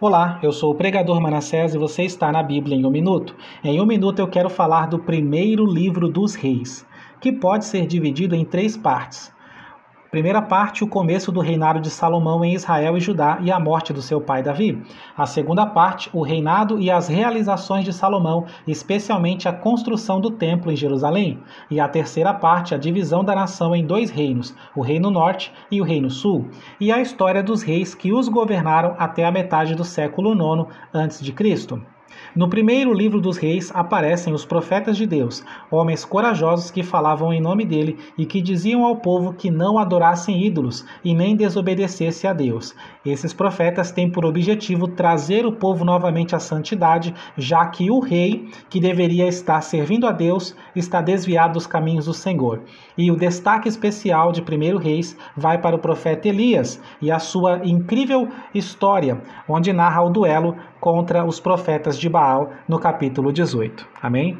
Olá, eu sou o pregador Manassés e você está na Bíblia em um minuto. Em um minuto eu quero falar do primeiro livro dos reis, que pode ser dividido em três partes. Primeira parte, o começo do reinado de Salomão em Israel e Judá e a morte do seu pai Davi. A segunda parte, o reinado e as realizações de Salomão, especialmente a construção do templo em Jerusalém. E a terceira parte, a divisão da nação em dois reinos, o Reino Norte e o Reino Sul. E a história dos reis que os governaram até a metade do século IX a.C. No primeiro livro dos reis aparecem os profetas de Deus, homens corajosos que falavam em nome dele e que diziam ao povo que não adorassem ídolos e nem desobedecesse a Deus. Esses profetas têm por objetivo trazer o povo novamente à santidade, já que o rei, que deveria estar servindo a Deus, está desviado dos caminhos do Senhor. E o destaque especial de primeiro reis vai para o profeta Elias e a sua incrível história, onde narra o duelo contra os profetas de Baal no capítulo 18. Amém?